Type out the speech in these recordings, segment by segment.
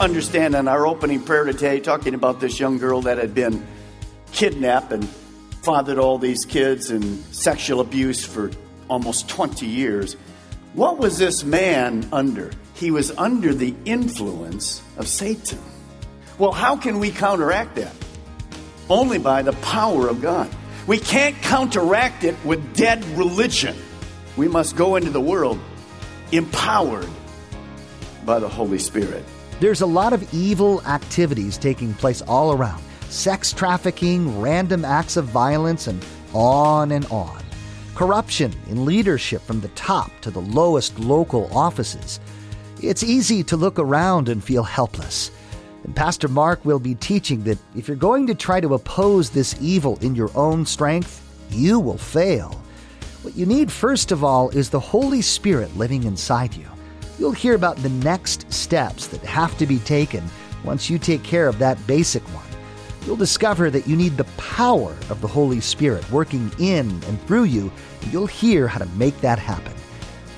understand in our opening prayer today, talking about this young girl that had been kidnapped and fathered all these kids and sexual abuse for almost 20 years. What was this man under? He was under the influence of Satan. Well, how can we counteract that? Only by the power of God. We can't counteract it with dead religion. We must go into the world empowered by the Holy Spirit. There's a lot of evil activities taking place all around sex trafficking, random acts of violence, and on and on. Corruption in leadership from the top to the lowest local offices. It's easy to look around and feel helpless. And Pastor Mark will be teaching that if you're going to try to oppose this evil in your own strength, you will fail. What you need, first of all, is the Holy Spirit living inside you. You'll hear about the next steps that have to be taken once you take care of that basic one. You'll discover that you need the power of the Holy Spirit working in and through you, and you'll hear how to make that happen.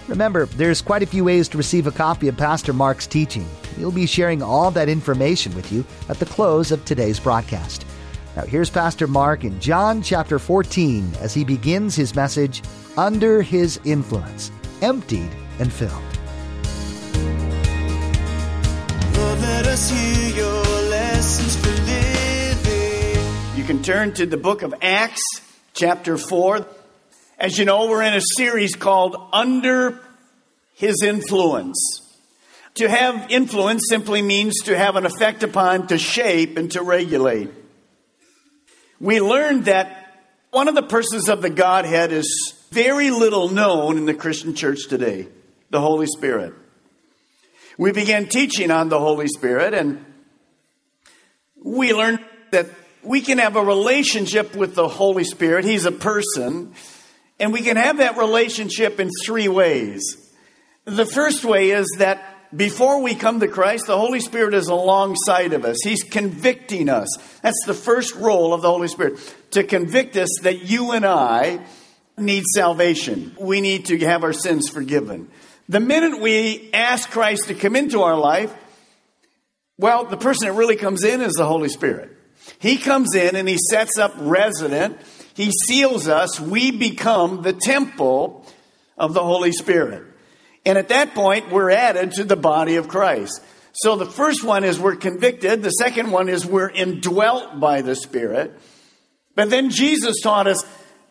Remember, there's quite a few ways to receive a copy of Pastor Mark's teaching. He'll be sharing all that information with you at the close of today's broadcast. Now, here's Pastor Mark in John chapter 14 as he begins his message, Under His Influence, Emptied and Filled. You can turn to the book of Acts, chapter 4. As you know, we're in a series called Under His Influence. To have influence simply means to have an effect upon, to shape, and to regulate. We learned that one of the persons of the Godhead is very little known in the Christian church today the Holy Spirit. We began teaching on the Holy Spirit, and we learned that we can have a relationship with the Holy Spirit. He's a person, and we can have that relationship in three ways. The first way is that before we come to Christ, the Holy Spirit is alongside of us. He's convicting us. That's the first role of the Holy Spirit to convict us that you and I need salvation. We need to have our sins forgiven. The minute we ask Christ to come into our life, well, the person that really comes in is the Holy Spirit. He comes in and he sets up resident. He seals us. We become the temple of the Holy Spirit. And at that point, we're added to the body of Christ. So the first one is we're convicted. The second one is we're indwelt by the Spirit. But then Jesus taught us,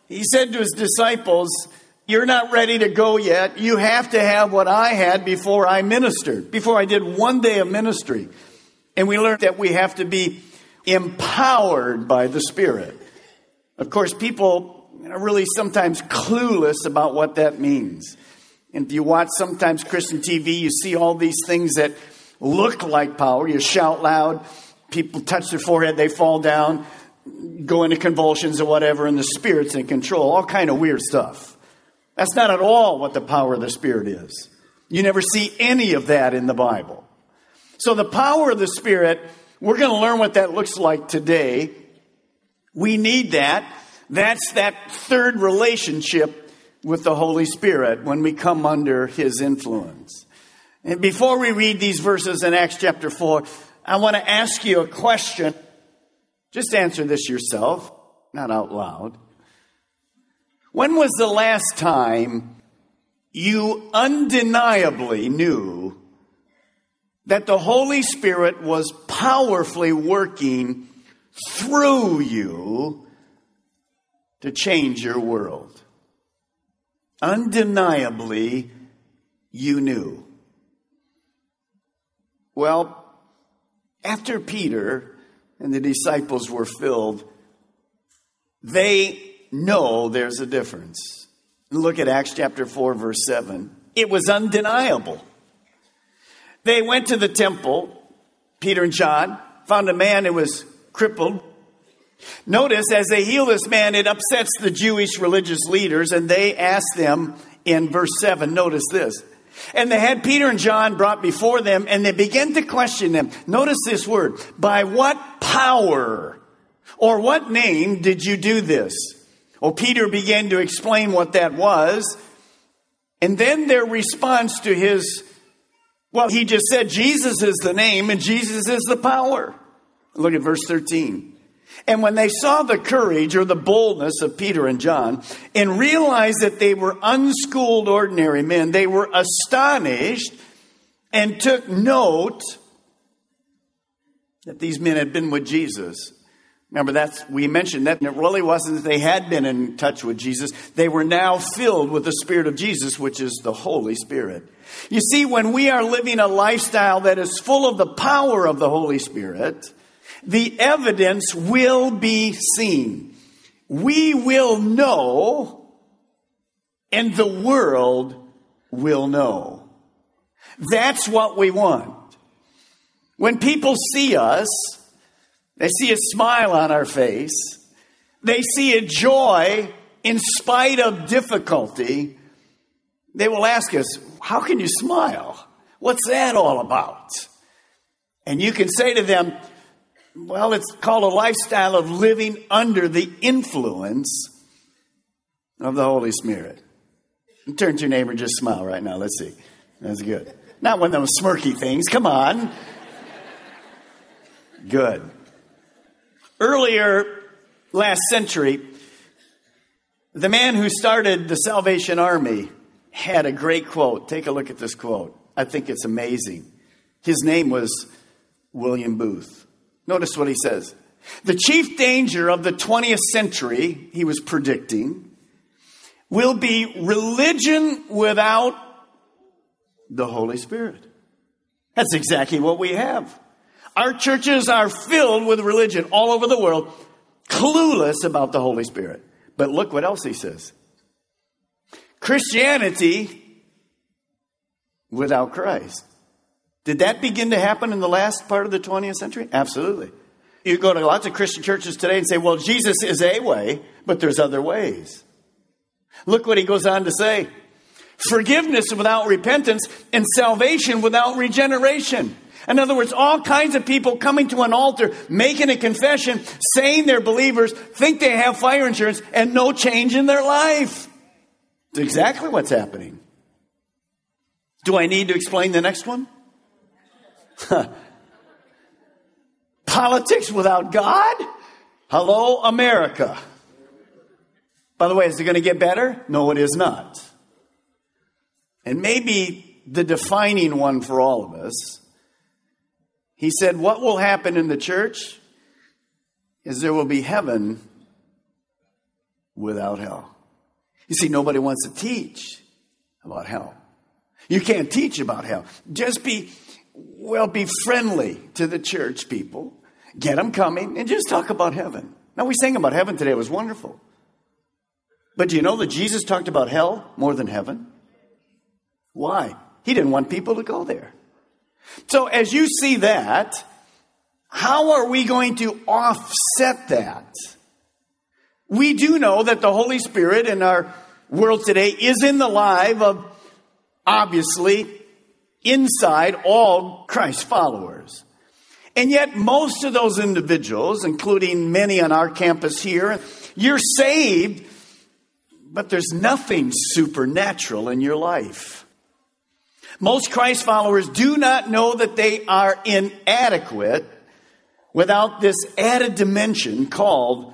he said to his disciples, You're not ready to go yet. You have to have what I had before I ministered, before I did one day of ministry. And we learned that we have to be empowered by the Spirit. Of course, people are really sometimes clueless about what that means. And if you watch sometimes Christian TV, you see all these things that look like power. You shout loud, people touch their forehead, they fall down, go into convulsions or whatever, and the Spirit's in control. All kind of weird stuff. That's not at all what the power of the Spirit is. You never see any of that in the Bible. So the power of the Spirit, we're going to learn what that looks like today. We need that. That's that third relationship with the Holy Spirit when we come under His influence. And before we read these verses in Acts chapter 4, I want to ask you a question. Just answer this yourself, not out loud. When was the last time you undeniably knew that the Holy Spirit was powerfully working through you to change your world? Undeniably, you knew. Well, after Peter and the disciples were filled, they know there's a difference. Look at Acts chapter 4, verse 7. It was undeniable. They went to the temple, Peter and John, found a man who was crippled. Notice as they heal this man, it upsets the Jewish religious leaders, and they ask them in verse 7, notice this. And they had Peter and John brought before them, and they began to question them. Notice this word by what power or what name did you do this? Well, Peter began to explain what that was. And then their response to his, well, he just said Jesus is the name and Jesus is the power. Look at verse 13. And when they saw the courage or the boldness of Peter and John and realized that they were unschooled ordinary men, they were astonished and took note that these men had been with Jesus. Remember, that's, we mentioned that, and it really wasn't that they had been in touch with Jesus. They were now filled with the Spirit of Jesus, which is the Holy Spirit. You see, when we are living a lifestyle that is full of the power of the Holy Spirit, the evidence will be seen. We will know, and the world will know. That's what we want. When people see us, they see a smile on our face. They see a joy in spite of difficulty. They will ask us, How can you smile? What's that all about? And you can say to them, Well, it's called a lifestyle of living under the influence of the Holy Spirit. Turn to your neighbor and just smile right now. Let's see. That's good. Not one of those smirky things. Come on. Good. Earlier last century, the man who started the Salvation Army had a great quote. Take a look at this quote. I think it's amazing. His name was William Booth. Notice what he says. The chief danger of the 20th century, he was predicting, will be religion without the Holy Spirit. That's exactly what we have. Our churches are filled with religion all over the world, clueless about the Holy Spirit. But look what else he says Christianity without Christ. Did that begin to happen in the last part of the 20th century? Absolutely. You go to lots of Christian churches today and say, well, Jesus is a way, but there's other ways. Look what he goes on to say forgiveness without repentance and salvation without regeneration. In other words, all kinds of people coming to an altar, making a confession, saying they're believers, think they have fire insurance, and no change in their life. It's exactly what's happening. Do I need to explain the next one? Politics without God? Hello, America. By the way, is it going to get better? No, it is not. And maybe the defining one for all of us he said, What will happen in the church is there will be heaven without hell. You see, nobody wants to teach about hell. You can't teach about hell. Just be, well, be friendly to the church people. Get them coming and just talk about heaven. Now, we sang about heaven today. It was wonderful. But do you know that Jesus talked about hell more than heaven? Why? He didn't want people to go there. So as you see that, how are we going to offset that? We do know that the Holy Spirit in our world today is in the life of, obviously, inside all Christ followers. And yet, most of those individuals, including many on our campus here, you're saved, but there's nothing supernatural in your life. Most Christ followers do not know that they are inadequate without this added dimension called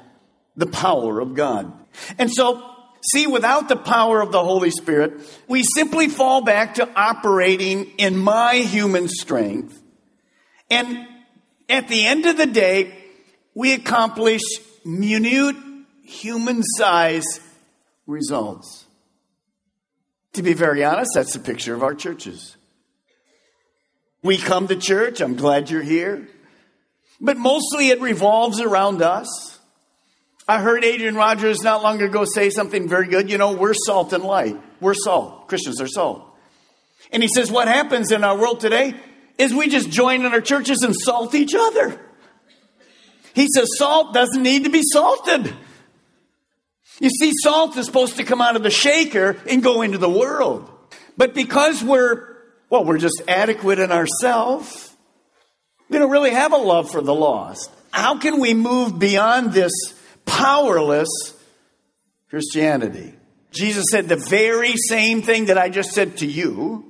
the power of God. And so, see, without the power of the Holy Spirit, we simply fall back to operating in my human strength. And at the end of the day, we accomplish minute human size results. To be very honest, that's the picture of our churches. We come to church. I'm glad you're here. but mostly it revolves around us. I heard Adrian Rogers not long ago say something very good. You know, we're salt and light. We're salt. Christians are salt. And he says, what happens in our world today is we just join in our churches and salt each other. He says, salt doesn't need to be salted. You see, salt is supposed to come out of the shaker and go into the world. But because we're, well, we're just adequate in ourselves, we don't really have a love for the lost. How can we move beyond this powerless Christianity? Jesus said the very same thing that I just said to you.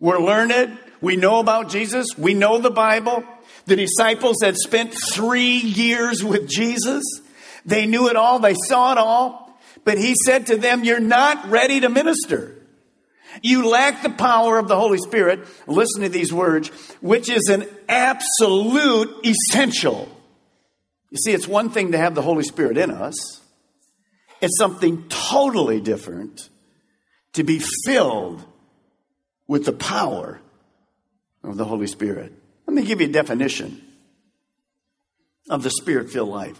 We're learned. We know about Jesus. We know the Bible. The disciples had spent three years with Jesus. They knew it all. They saw it all. But he said to them, you're not ready to minister. You lack the power of the Holy Spirit. Listen to these words, which is an absolute essential. You see, it's one thing to have the Holy Spirit in us. It's something totally different to be filled with the power of the Holy Spirit. Let me give you a definition of the spirit filled life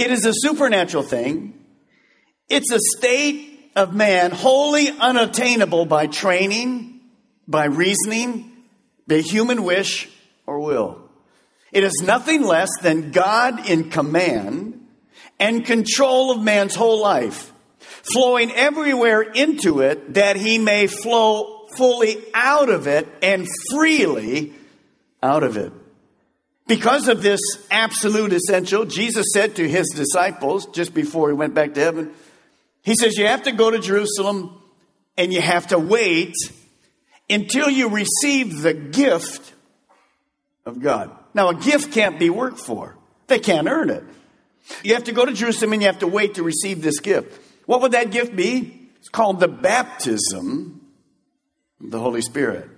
it is a supernatural thing, it's a state of man wholly unattainable by training, by reasoning, by human wish or will. It is nothing less than God in command and control of man's whole life, flowing everywhere into it that he may flow fully out of it and freely out of it. Because of this absolute essential, Jesus said to his disciples just before he went back to heaven, He says, You have to go to Jerusalem and you have to wait until you receive the gift of God. Now, a gift can't be worked for, they can't earn it. You have to go to Jerusalem and you have to wait to receive this gift. What would that gift be? It's called the baptism the Holy Spirit.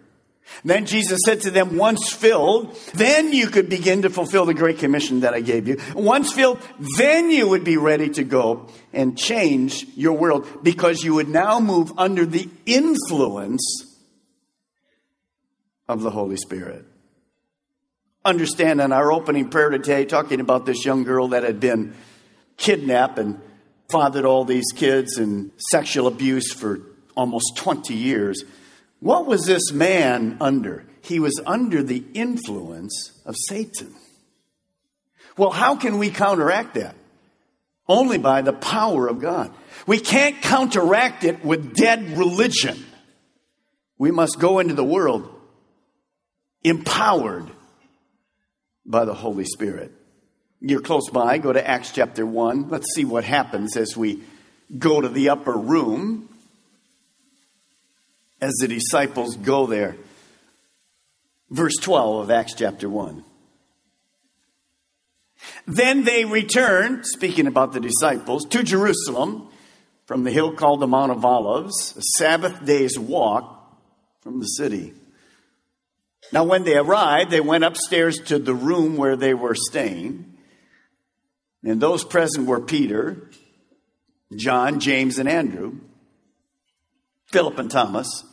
Then Jesus said to them, once filled, then you could begin to fulfill the great commission that I gave you. Once filled, then you would be ready to go and change your world because you would now move under the influence of the Holy Spirit. Understand in our opening prayer today, talking about this young girl that had been kidnapped and fathered all these kids and sexual abuse for almost 20 years. What was this man under? He was under the influence of Satan. Well, how can we counteract that? Only by the power of God. We can't counteract it with dead religion. We must go into the world empowered by the Holy Spirit. You're close by, go to Acts chapter 1. Let's see what happens as we go to the upper room as the disciples go there. Verse 12 of Acts chapter 1. Then they returned, speaking about the disciples, to Jerusalem from the hill called the Mount of Olives, a Sabbath day's walk from the city. Now, when they arrived, they went upstairs to the room where they were staying. And those present were Peter, John, James, and Andrew, Philip and Thomas,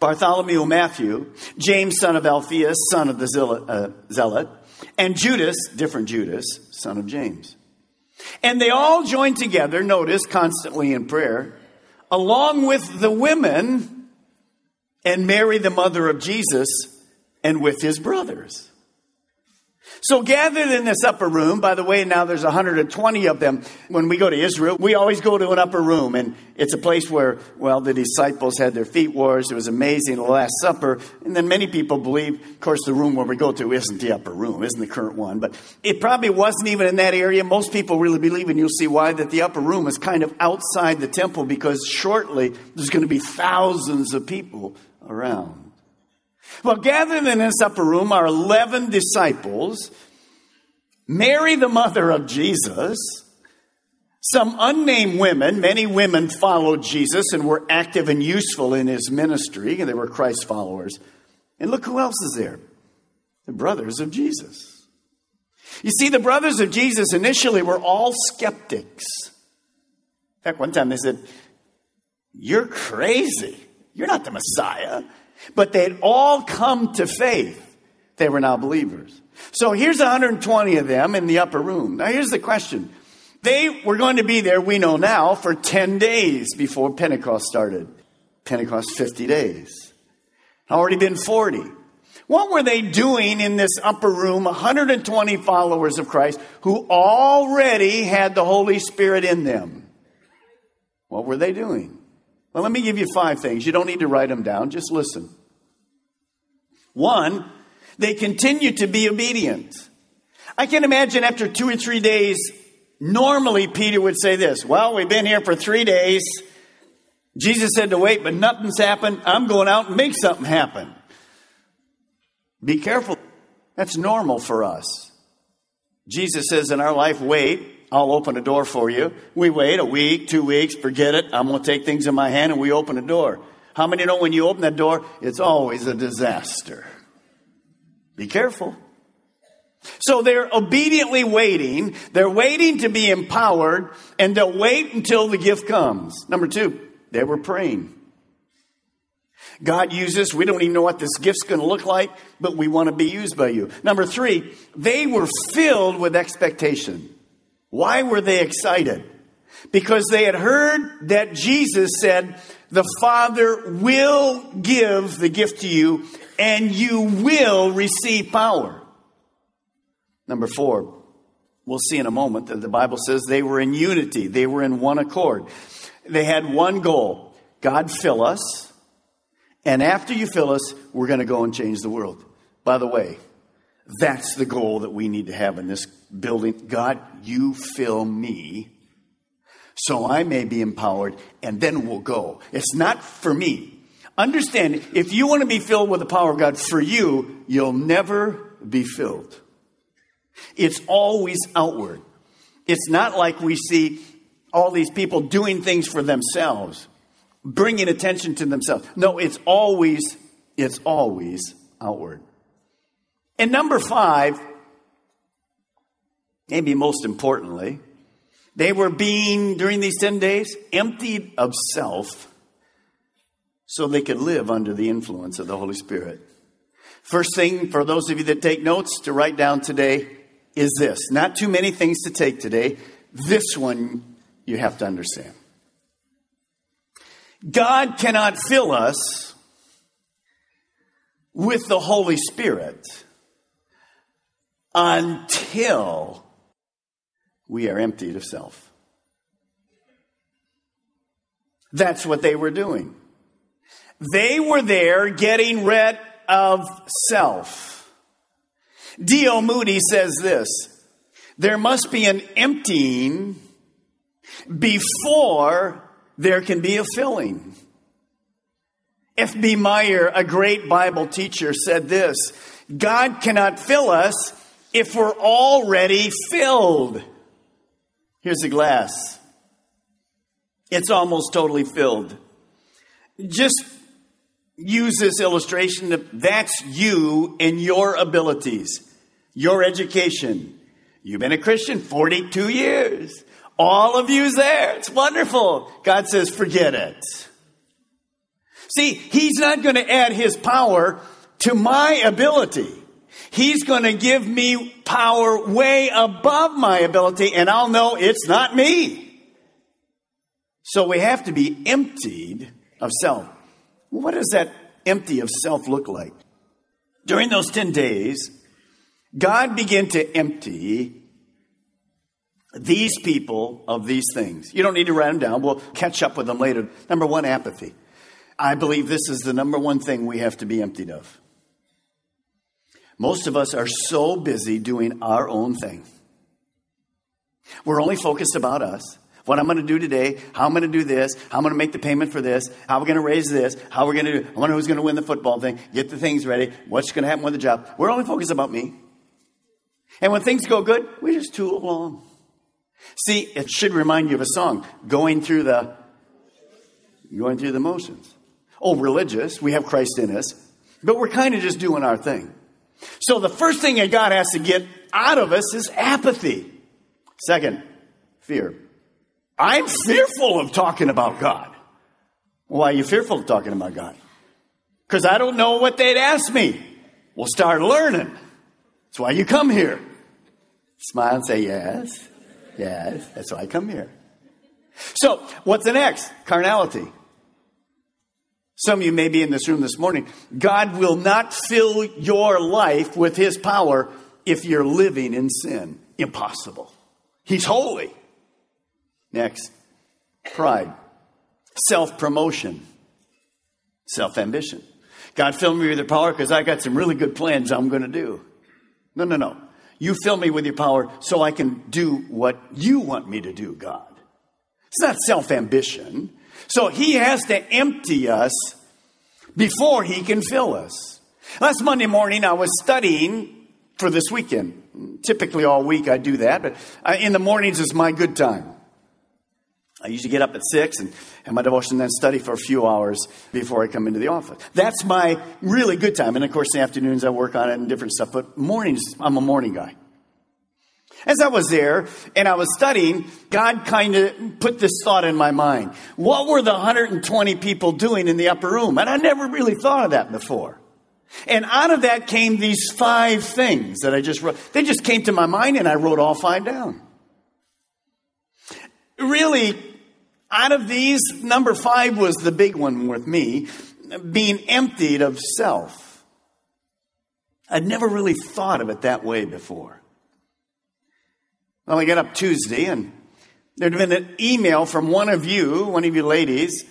Bartholomew Matthew, James, son of Alphaeus, son of the uh, zealot, and Judas, different Judas, son of James. And they all joined together, notice, constantly in prayer, along with the women and Mary, the mother of Jesus, and with his brothers. So gathered in this upper room, by the way, now there's 120 of them. When we go to Israel, we always go to an upper room and it's a place where, well, the disciples had their feet washed. It was amazing, the Last Supper. And then many people believe, of course, the room where we go to isn't the upper room, isn't the current one, but it probably wasn't even in that area. Most people really believe, and you'll see why, that the upper room is kind of outside the temple because shortly there's going to be thousands of people around. Well, gathered in this upper room are 11 disciples, Mary, the mother of Jesus, some unnamed women. Many women followed Jesus and were active and useful in his ministry, and they were Christ followers. And look who else is there the brothers of Jesus. You see, the brothers of Jesus initially were all skeptics. In fact, one time they said, You're crazy. You're not the Messiah. But they'd all come to faith. They were now believers. So here's 120 of them in the upper room. Now here's the question. They were going to be there, we know now, for 10 days before Pentecost started. Pentecost, 50 days. Already been 40. What were they doing in this upper room? 120 followers of Christ who already had the Holy Spirit in them. What were they doing? Well, let me give you five things. You don't need to write them down, just listen. One, they continue to be obedient. I can imagine after two or three days, normally Peter would say this Well, we've been here for three days. Jesus said to wait, but nothing's happened. I'm going out and make something happen. Be careful. That's normal for us. Jesus says in our life, wait, I'll open a door for you. We wait a week, two weeks, forget it. I'm going to take things in my hand and we open a door. How many know when you open that door, it's always a disaster? Be careful. So they're obediently waiting. They're waiting to be empowered and they'll wait until the gift comes. Number two, they were praying. God uses, we don't even know what this gift's going to look like, but we want to be used by you. Number three, they were filled with expectation. Why were they excited? Because they had heard that Jesus said, the Father will give the gift to you and you will receive power. Number four, we'll see in a moment that the Bible says they were in unity. They were in one accord. They had one goal. God fill us. And after you fill us, we're going to go and change the world. By the way, that's the goal that we need to have in this building. God, you fill me so I may be empowered and then we'll go. It's not for me. Understand, if you want to be filled with the power of God for you, you'll never be filled. It's always outward. It's not like we see all these people doing things for themselves, bringing attention to themselves. No, it's always, it's always outward. And number five, maybe most importantly, they were being, during these 10 days, emptied of self so they could live under the influence of the Holy Spirit. First thing for those of you that take notes to write down today is this. Not too many things to take today. This one you have to understand. God cannot fill us with the Holy Spirit until we are emptied of self. That's what they were doing. They were there getting rid of self. D.L. Moody says this there must be an emptying before there can be a filling. F.B. Meyer, a great Bible teacher, said this God cannot fill us if we're already filled. Here's a glass, it's almost totally filled. Just use this illustration that that's you and your abilities, your education. You've been a Christian 42 years. All of you's there. It's wonderful. God says, forget it. See, He's not going to add His power to my ability. He's going to give me power way above my ability, and I'll know it's not me. So we have to be emptied of self. What does that empty of self look like? During those 10 days, God began to empty these people of these things. You don't need to write them down. We'll catch up with them later. Number one, apathy. I believe this is the number one thing we have to be emptied of. Most of us are so busy doing our own thing. We're only focused about us. What I'm going to do today, how I'm going to do this, how I'm going to make the payment for this, how we're going to raise this, how we're going to do, I wonder who's going to win the football thing, get the things ready, what's going to happen with the job. We're only focused about me. And when things go good, we just tool along. See, it should remind you of a song, going through the, going through the motions. Oh, religious, we have Christ in us, but we're kind of just doing our thing. So the first thing that God has to get out of us is apathy. Second, fear. I'm fearful of talking about God. Why are you fearful of talking about God? Because I don't know what they'd ask me. We'll start learning. That's why you come here. Smile and say, Yes, yes, that's why I come here. So, what's the next? Carnality. Some of you may be in this room this morning. God will not fill your life with His power if you're living in sin. Impossible. He's holy. Next, pride, self promotion, self ambition. God fill me with your power because I got some really good plans I'm going to do. No, no, no. You fill me with your power so I can do what you want me to do, God. It's not self ambition. So he has to empty us before he can fill us. Last Monday morning, I was studying for this weekend. Typically, all week I do that, but uh, in the mornings is my good time. I usually get up at six and have my devotion, then study for a few hours before I come into the office. That's my really good time. And of course, the afternoons I work on it and different stuff, but mornings, I'm a morning guy. As I was there and I was studying, God kind of put this thought in my mind. What were the 120 people doing in the upper room? And I never really thought of that before. And out of that came these five things that I just wrote. They just came to my mind and I wrote all five down. Really, out of these, number five was the big one with me, being emptied of self. I'd never really thought of it that way before. Well, I got up Tuesday and there'd been an email from one of you, one of you ladies.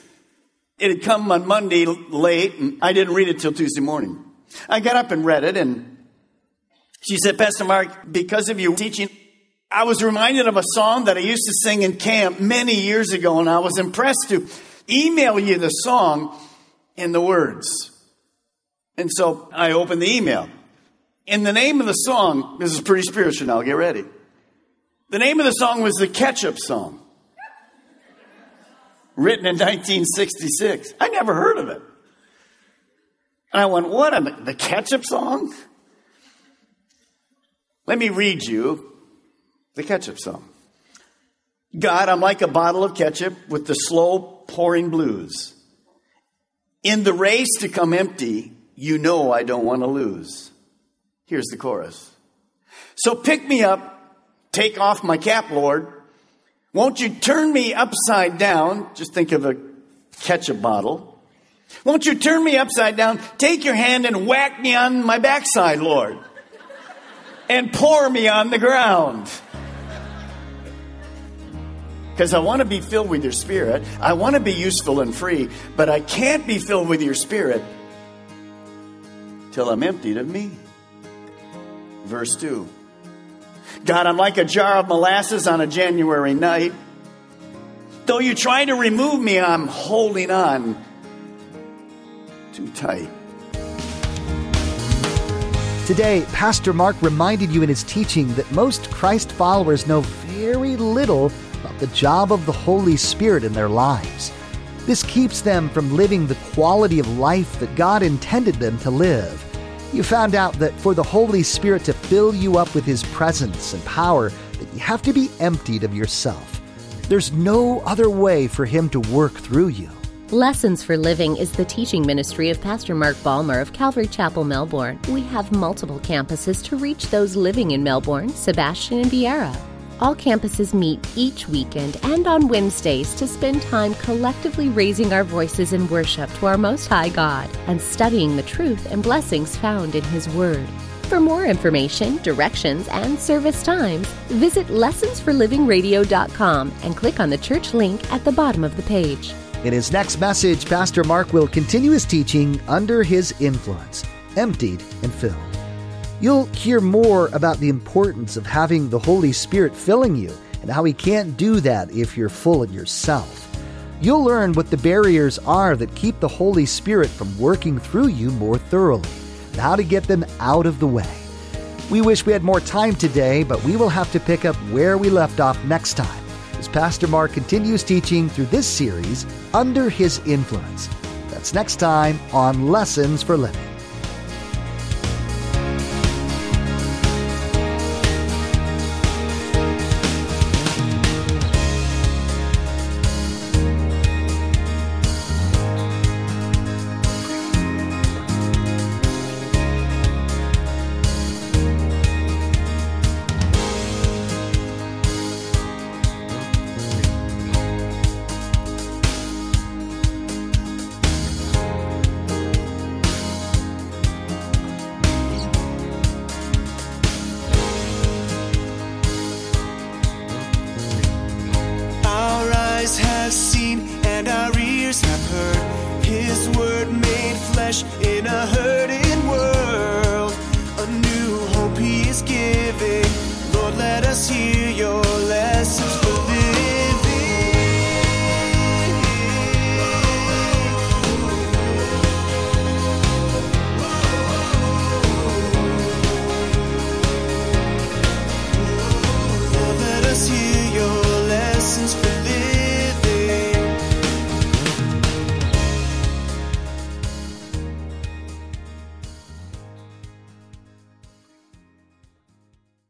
It had come on Monday late and I didn't read it till Tuesday morning. I got up and read it and she said, Pastor Mark, because of you teaching, I was reminded of a song that I used to sing in camp many years ago and I was impressed to email you the song and the words. And so I opened the email. In the name of the song, this is pretty spiritual now, get ready. The name of the song was the Ketchup Song, written in 1966. I never heard of it. And I went, what? The Ketchup Song? Let me read you the ketchup song. God, I'm like a bottle of ketchup with the slow pouring blues. In the race to come empty, you know I don't want to lose. Here's the chorus. So pick me up Take off my cap, Lord. Won't you turn me upside down? Just think of a ketchup bottle. Won't you turn me upside down? Take your hand and whack me on my backside, Lord. And pour me on the ground. Because I want to be filled with your spirit. I want to be useful and free, but I can't be filled with your spirit till I'm emptied of me. Verse 2. God, I'm like a jar of molasses on a January night. Though you try to remove me, I'm holding on too tight. Today, Pastor Mark reminded you in his teaching that most Christ followers know very little about the job of the Holy Spirit in their lives. This keeps them from living the quality of life that God intended them to live. You found out that for the Holy Spirit to fill you up with His presence and power, that you have to be emptied of yourself. There's no other way for Him to work through you. Lessons for Living is the teaching ministry of Pastor Mark Balmer of Calvary Chapel, Melbourne. We have multiple campuses to reach those living in Melbourne, Sebastian, and Viera. All campuses meet each weekend and on Wednesdays to spend time collectively raising our voices in worship to our Most High God and studying the truth and blessings found in His Word. For more information, directions, and service times, visit lessonsforlivingradio.com and click on the church link at the bottom of the page. In his next message, Pastor Mark will continue his teaching under his influence, emptied and filled. You'll hear more about the importance of having the Holy Spirit filling you and how He can't do that if you're full of yourself. You'll learn what the barriers are that keep the Holy Spirit from working through you more thoroughly and how to get them out of the way. We wish we had more time today, but we will have to pick up where we left off next time as Pastor Mark continues teaching through this series, Under His Influence. That's next time on Lessons for Living. In a hurting